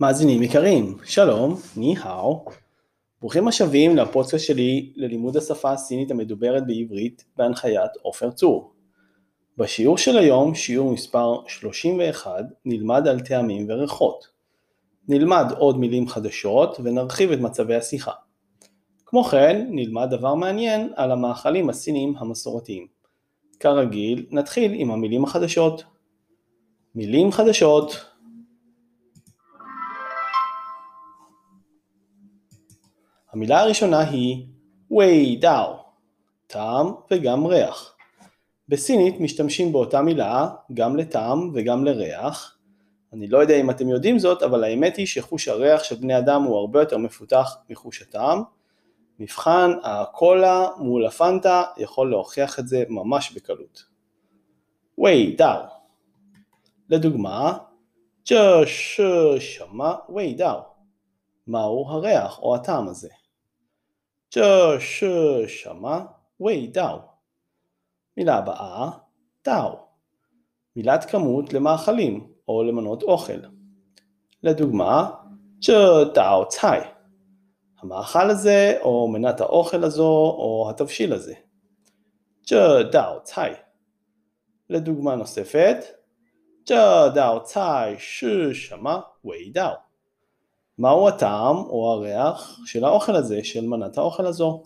מאזינים יקרים, שלום, ני-האו. ברוכים השבים לפודקאסט שלי ללימוד השפה הסינית המדוברת בעברית בהנחיית עופר צור. בשיעור של היום, שיעור מספר 31, נלמד על טעמים וריחות. נלמד עוד מילים חדשות ונרחיב את מצבי השיחה. כמו כן, נלמד דבר מעניין על המאכלים הסינים המסורתיים. כרגיל, נתחיל עם המילים החדשות. מילים חדשות המילה הראשונה היא ווי דאו, טעם וגם ריח. בסינית משתמשים באותה מילה גם לטעם וגם לריח. אני לא יודע אם אתם יודעים זאת, אבל האמת היא שחוש הריח של בני אדם הוא הרבה יותר מפותח מחוש הטעם. מבחן הקולה מול הפנטה יכול להוכיח את זה ממש בקלות. ווי דאו. לדוגמה, ג'ה שמה ווי דאו. מהו הריח או הטעם הזה? 这是什么味道? מילה הבאה, טאו, מילת כמות למאכלים או למנות אוכל. לדוגמה, 这道菜, המאכל הזה או מנת האוכל הזו או התבשיל הזה. 这道菜. לדוגמה נוספת, 这道菜是什么味道? מהו הטעם או הריח של האוכל הזה, של מנת האוכל הזו.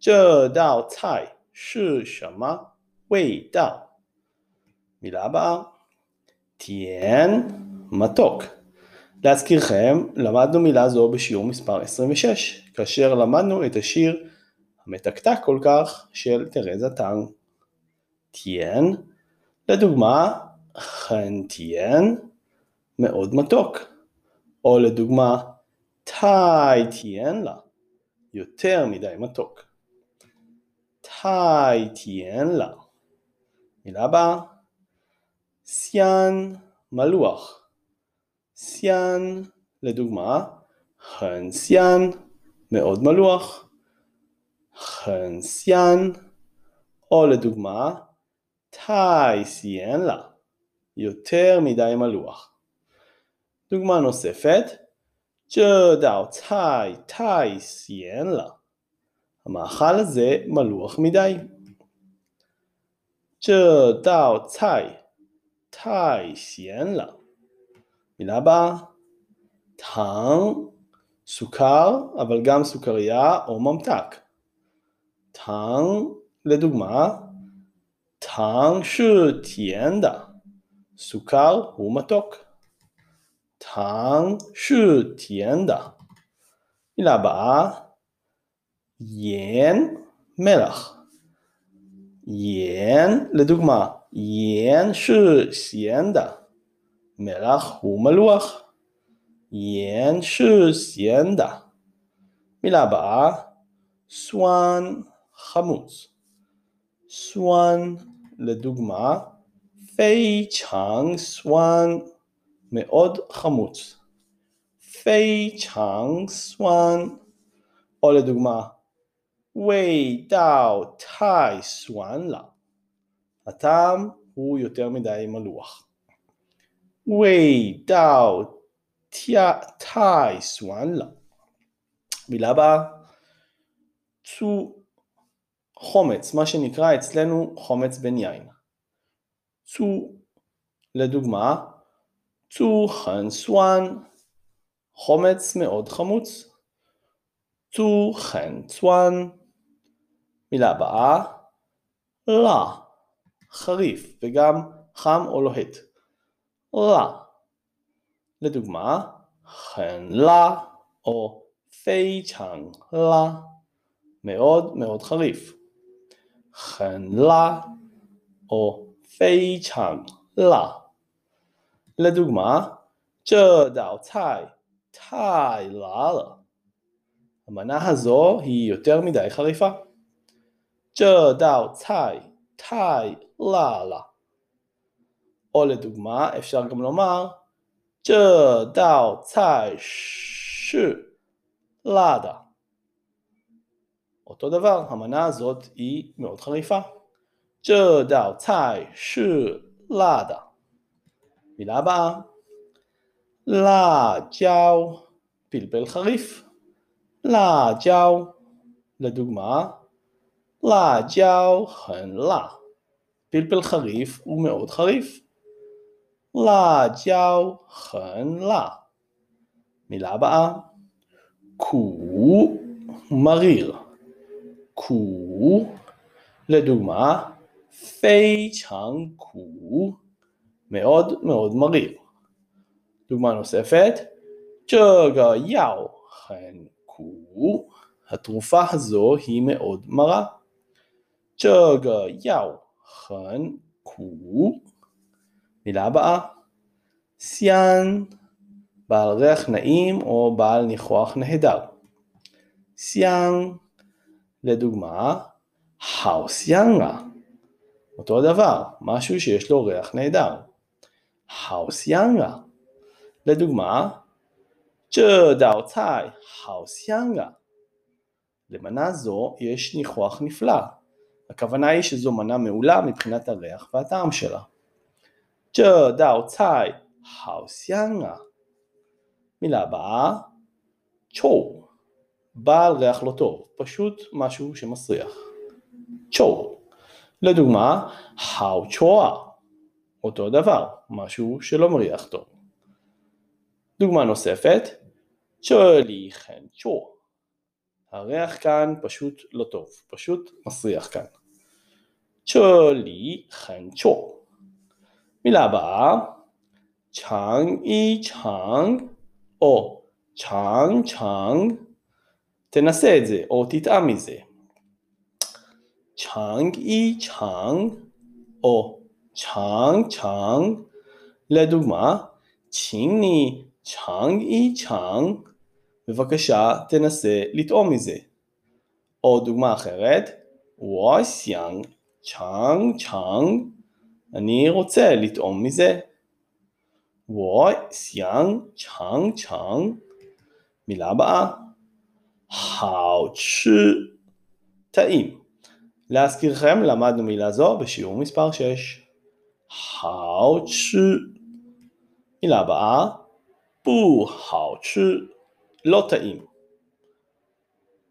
这道菜是什么味道? מילה הבאה, תיאן מתוק. להזכירכם, למדנו מילה זו בשיעור מספר 26, כאשר למדנו את השיר המתקתק כל כך של תרזה טאנג. תיאן, לדוגמה, חנטיאן, מאוד מתוק. או לדוגמה, טאי תיאן לה, יותר מדי מתוק. טאי תיאן לה. מילה הבאה, סיאן מלוח. סיאן, לדוגמה, חן סיאן, מאוד מלוח. חן סיאן, או לדוגמה, טאי סיאן לה, יותר מדי מלוח. דוגמה נוספת, 这道菜太咸了. המאכל הזה מלוח מדי. 这道菜太咸了. מילה הבאה, טעם, סוכר, אבל גם סוכריה או ממתק. טעם, לדוגמה, טעם 是甜的, סוכר הוא מתוק. 糖是甜的. מילה הבאה, ין, מלח. ין, לדוגמה, ין 是咸的. מלח הוא מלוח. ין 是咸的. מילה הבאה, סואן, חמוץ. סואן, לדוגמה, 非常酸 מאוד חמוץ. פי צ'אנג סואן, או לדוגמה, ווי דאו טאי סואן לה. הטעם הוא יותר מדי מלוח. ווי דאו טאי סואן לה. מילה הבאה, צו חומץ, מה שנקרא אצלנו חומץ בן יין. צו, לדוגמה, צו חן חנסואן, חומץ מאוד חמוץ. צו חן חנסואן. מילה הבאה, רע חריף, וגם חם או לוהט. רע לדוגמה, חן לה, או פי צ'אנג לה, מאוד מאוד חריף. חן לה, או פי צ'אנג לה. לדוגמה, 这道菜太辣了. המנה הזו היא יותר מדי חריפה. 这道菜太辣了. או לדוגמה, אפשר גם לומר 这道菜是辣的. אותו דבר, המנה הזאת היא מאוד חריפה. 这道菜是辣的. מילה הבאה, לה ג'או, פלפל חריף. לה ג'או, לדוגמה, לה ג'או חן לה. פלפל חריף הוא מאוד חריף. לה ג'או חן לה. מילה הבאה, קו מריר. קו, לדוגמה, פי צ'אנג קו, מאוד מאוד מריר. דוגמה נוספת, צ'גה יאו חנקו, התרופה הזו היא מאוד מרה. צ'גה יאו חנקו, מילה הבאה, סיאן, בעל ריח נעים או בעל ניחוח נהדר. סיאן, לדוגמה, האוסיאנגה, אותו הדבר, משהו שיש לו ריח נהדר. האוסיאנגה, לדוגמה, 这道菜好香啊 למנה זו יש ניחוח נפלא. הכוונה היא שזו מנה מעולה מבחינת הריח והטעם שלה. 这道菜好香啊 מילה הבאה, צ'ו, בעל ריח לא טוב, פשוט משהו שמסריח. צ'ו. לדוגמה, האו צ'ואה, אותו דבר, משהו שלא מריח טוב. דוגמה נוספת, צ'ולי חן צ'ו. הריח כאן פשוט לא טוב, פשוט מסריח כאן. צ'ולי חן צ'ו. מילה הבאה, 尝一尝 או 尝尝, תנסה את זה או תטעם מזה. 尝一尝 או 尝尝 לדוגמה, 请你尝一尝, בבקשה תנסה לטעום מזה. או דוגמה אחרת, 我想 尝尝, אני רוצה לטעום מזה. 我想尝尝, מילה הבאה, האו צ'י, טעים. להזכירכם, למדנו מילה זו בשיעור מספר 6. 好吃 מילה הבאה 不好吃 לא טעים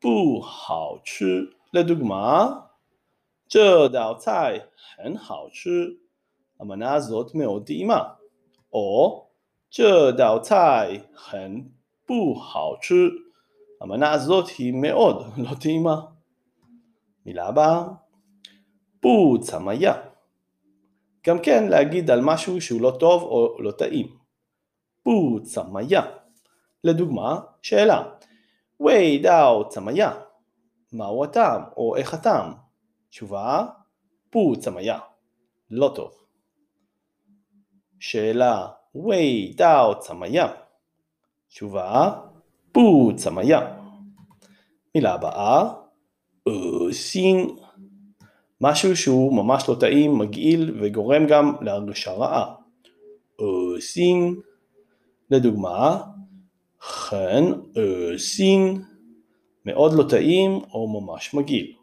不好吃 לדוגמה 这道菜很好吃 המנה הזאת מאוד טעימה או 这道菜很不好吃 המנה הזאת היא מאוד לא טעימה. מילה הבאה, פו צמיה. גם כן להגיד על משהו שהוא לא טוב או לא טעים. פו צמיה. לדוגמה, שאלה, ווי דאו צמיה. מהו הטעם או איך הטעם? תשובה, פו צמיה. לא טוב. שאלה, ווי דאו צמיה. תשובה, פו צמיה. מילה הבאה, אוסין. משהו שהוא ממש לא טעים, מגעיל וגורם גם להרגשה רעה. אוסין. לדוגמה, חן אוסין. מאוד לא טעים או ממש מגעיל.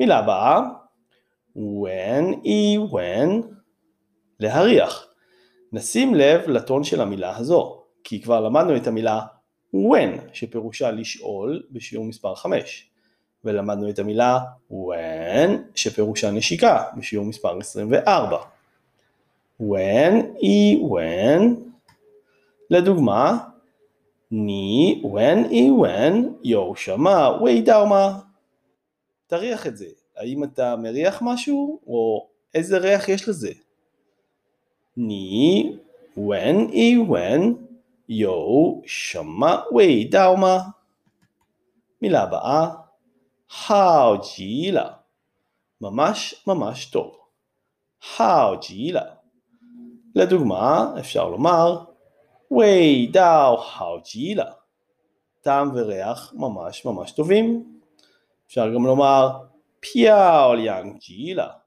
מילה הבאה, ון אי ון. להריח. נשים לב לטון של המילה הזו, כי כבר למדנו את המילה when שפירושה לשאול בשיעור מספר 5, ולמדנו את המילה when שפירושה נשיקה בשיעור מספר 24. when היא when לדוגמה ני when היא when יו שמע ווי דרמה. תריח את זה האם אתה מריח משהו או איזה ריח יש לזה ני when היא when יו שמע ווי דרמה. מילה הבאה 好极了 ממש ממש טוב. 好极了 לדוגמה, אפשר לומר, 味道好极了 טעם וריח ממש ממש טובים. אפשר גם לומר, 漂亮极了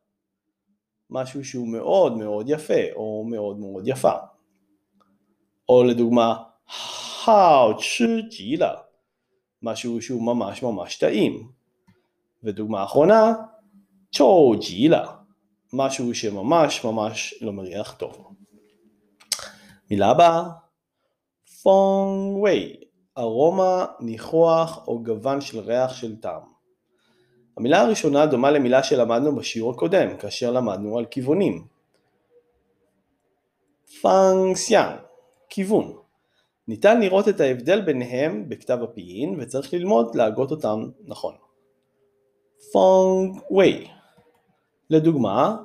משהו שהוא מאוד מאוד יפה או מאוד מאוד יפה. או לדוגמה, האו צ'י ג'ילה, משהו שהוא ממש ממש טעים. ודוגמה אחרונה, 臭极了, משהו שממש ממש לא מריח טוב. מילה הבאה, 风味, ארומה, ניחוח או גוון של ריח של טעם. המילה הראשונה דומה למילה שלמדנו בשיעור הקודם, כאשר למדנו על כיוונים. 方向, כיוון. ניתן לראות את ההבדל ביניהם בכתב הפיין וצריך ללמוד להגות אותם נכון. פונג ווי לדוגמה,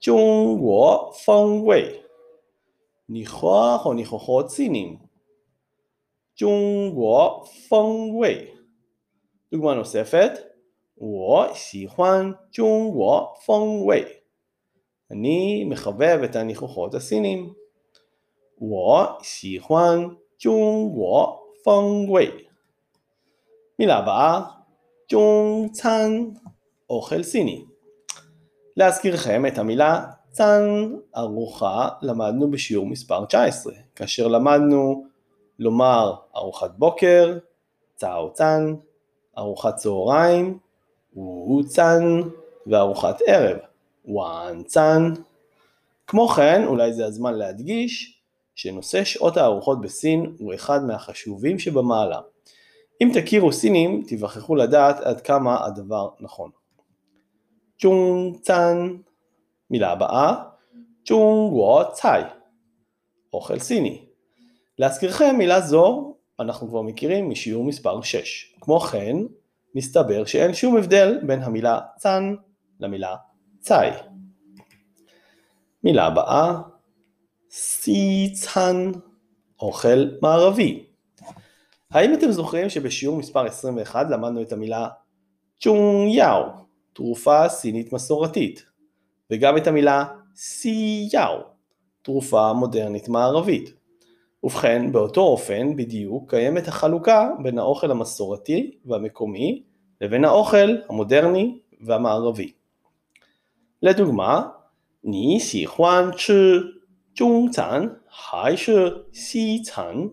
צ'ונג וו פונג ווי ניחוח או ניחוחות סינים. צ'ונג וו פונג ווי דוגמה נוספת, וו סיחואן צ'ונג וו פונג ווי אני מחבב את הניחוחות הסינים. 我喜欢中国风味。מילה הבאה, צ'ונג צאן, אוכל סיני. להזכירכם את המילה צאן, ארוחה, למדנו בשיעור מספר 19, כאשר למדנו לומר ארוחת בוקר, צאו צאן, ארוחת צהריים, וו צאן, וארוחת ערב, וואן צאן. כמו כן, אולי זה הזמן להדגיש שנושא שעות הארוחות בסין הוא אחד מהחשובים שבמעלה. אם תכירו סינים, תיווכחו לדעת עד כמה הדבר נכון. צ'ונג צאן מילה הבאה, צ'ונג וו צאי אוכל סיני. להזכירכם, מילה זו אנחנו כבר מכירים משיעור מספר 6. כמו כן, מסתבר שאין שום הבדל בין המילה צאן למילה צאי. מילה הבאה, סי צאן, אוכל מערבי. האם אתם זוכרים שבשיעור מספר 21 למדנו את המילה צ'ונג יאו, תרופה סינית מסורתית, וגם את המילה סי יאו, תרופה מודרנית מערבית. ובכן, באותו אופן בדיוק קיימת החלוקה בין האוכל המסורתי והמקומי לבין האוכל המודרני והמערבי. לדוגמה, ני סי חואן צ'ו צ'ונג צאן, חי שי צאן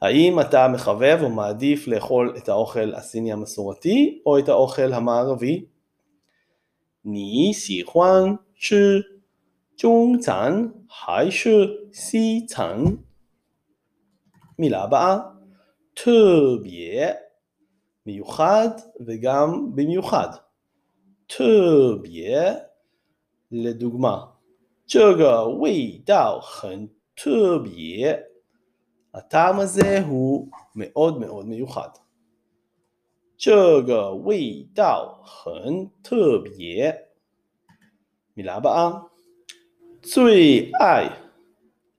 האם אתה מחבב או מעדיף לאכול את האוכל הסיני המסורתי או את האוכל המערבי? 你喜欢吃中餐还是西餐? מילה הבאה 特别 מיוחד וגם במיוחד 特别 לדוגמה 这个味道很特别. הטעם הזה הוא מאוד מאוד מיוחד. 这个味道很特别. מילה הבאה, 最爱,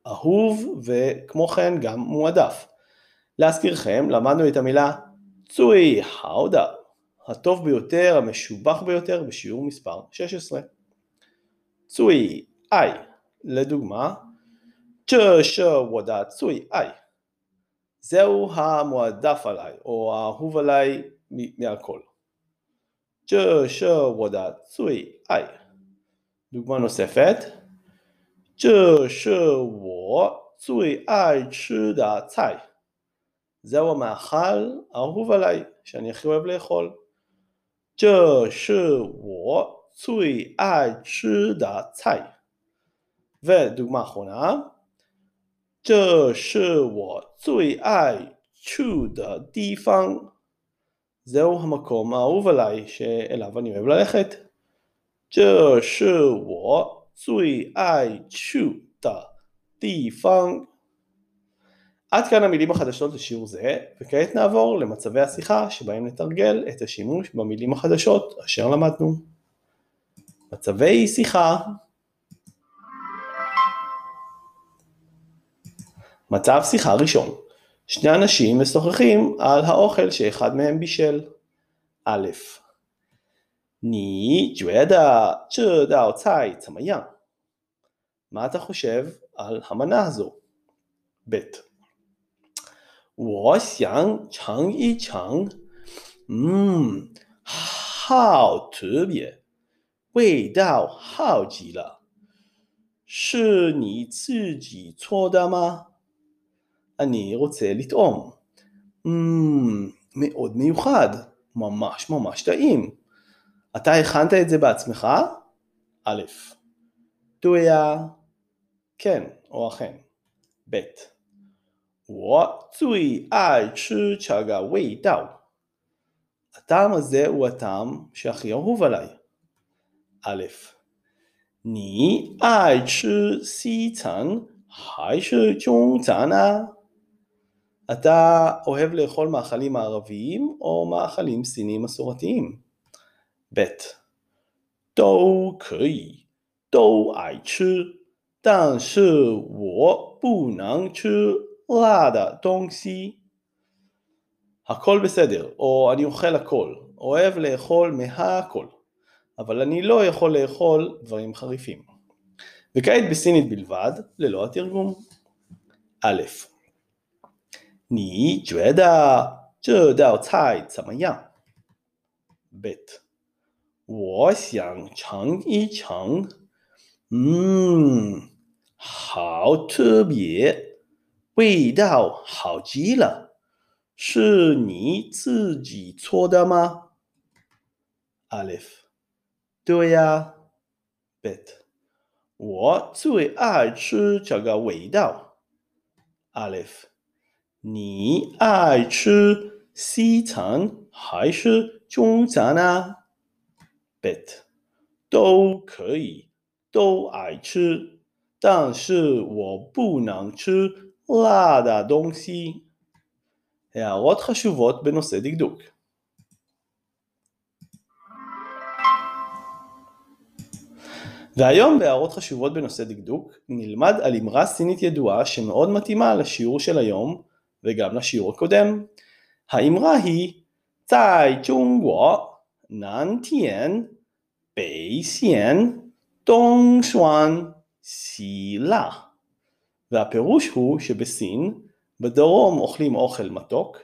אהוב וכמו כן גם מועדף. להזכירכם, למדנו את המילה 最好的, הטוב ביותר, המשובח ביותר, בשיעור מספר 16. 最 I, לדוגמה, 这是我的最爱. זהו המועדף עליי, או האהוב עליי מהכל. 这是我的最爱. דוגמה נוספת, 这是我最爱吃的菜. זהו המאכל האהוב עליי, שאני הכי אוהב לאכול. 这是我最爱吃的菜。ודוגמה אחרונה, 这是我最爱去的地方. זהו המקום האהוב עליי שאליו אני אוהב ללכת. 这是我最爱去的地方. עד כאן המילים החדשות לשיעור זה, וכעת נעבור למצבי השיחה שבהם נתרגל את השימוש במילים החדשות אשר למדנו. מצבי שיחה מצב שיחה ראשון שני אנשים משוחחים על האוכל שאחד מהם בישל. א. 你觉得这道菜怎么样? מה אתה חושב על המנה הזו? ב. 我想尝一尝，嗯，好特别，味道好极了，是你自己做的吗？ אני רוצה לטעום. Mm, מאוד מיוחד, ממש ממש טעים. אתה הכנת את זה בעצמך? א', דויה, כן או אכן. ב', 我最爱吃这个味道. הטעם הזה הוא הטעם שהכי אהוב עליי. א', 你爱吃西餐还是中餐啊? אתה אוהב לאכול מאכלים מערביים או מאכלים סינים מסורתיים? ב. 都可以，都爱吃，但是我不能吃辣的东西. הכל בסדר, או אני אוכל הכל, אוהב לאכול מהכל, אבל אני לא יכול לאכול דברים חריפים. וכעת בסינית בלבד, ללא התרגום. א' 你觉得这道菜怎么样？Bet，我想尝一尝。嗯，好特别，味道好极了。是你自己做的吗？Alif，对呀。Bet，我最爱吃这个味道。Alif。你爱吃西餐还是中餐啊？Bet 都可以，都爱吃，但是我不能吃辣的东西。הערות חשובות בנושא דקדוק והיום בהערות חשובות בנושא דקדוק נלמד על אמרה סינית ידועה שמאוד מתאימה לשיעור של היום וגם לשיעור הקודם. האמרה היא, צאי צ'ונג וו נאן טיאן, פי סיאן, טונג שואן, סילה. והפירוש הוא שבסין, בדרום אוכלים אוכל מתוק,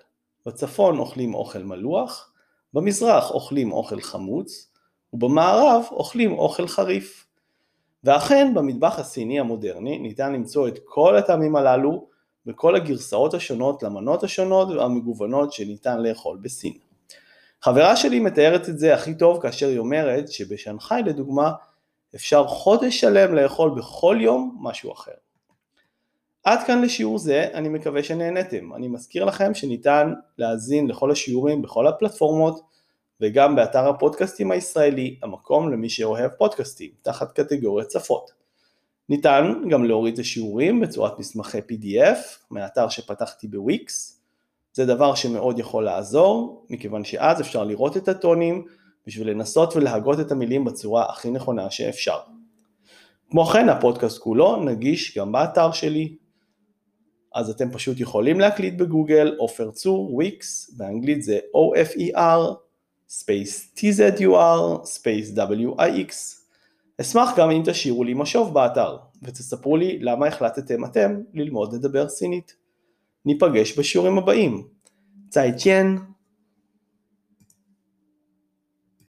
בצפון אוכלים אוכל מלוח, במזרח אוכלים אוכל חמוץ, ובמערב אוכלים אוכל חריף. ואכן במטבח הסיני המודרני ניתן למצוא את כל הטעמים הללו בכל הגרסאות השונות למנות השונות והמגוונות שניתן לאכול בסין. חברה שלי מתארת את זה הכי טוב כאשר היא אומרת שבשנגחאי לדוגמה אפשר חודש שלם לאכול בכל יום משהו אחר. עד כאן לשיעור זה, אני מקווה שנהנתם. אני מזכיר לכם שניתן להאזין לכל השיעורים בכל הפלטפורמות וגם באתר הפודקאסטים הישראלי, המקום למי שאוהב פודקאסטים, תחת קטגוריית שפות. ניתן גם להוריד את השיעורים בצורת מסמכי PDF מהאתר שפתחתי בוויקס. זה דבר שמאוד יכול לעזור, מכיוון שאז אפשר לראות את הטונים בשביל לנסות ולהגות את המילים בצורה הכי נכונה שאפשר. כמו כן הפודקאסט כולו נגיש גם באתר שלי, אז אתם פשוט יכולים להקליד בגוגל עופר צור וויקס, באנגלית זה O-F-E-R, space T-Z-U-R, space W-I-X. אשמח גם אם תשאירו לי משוב באתר, ותספרו לי למה החלטתם אתם ללמוד לדבר סינית. ניפגש בשיעורים הבאים. צאי צ'יין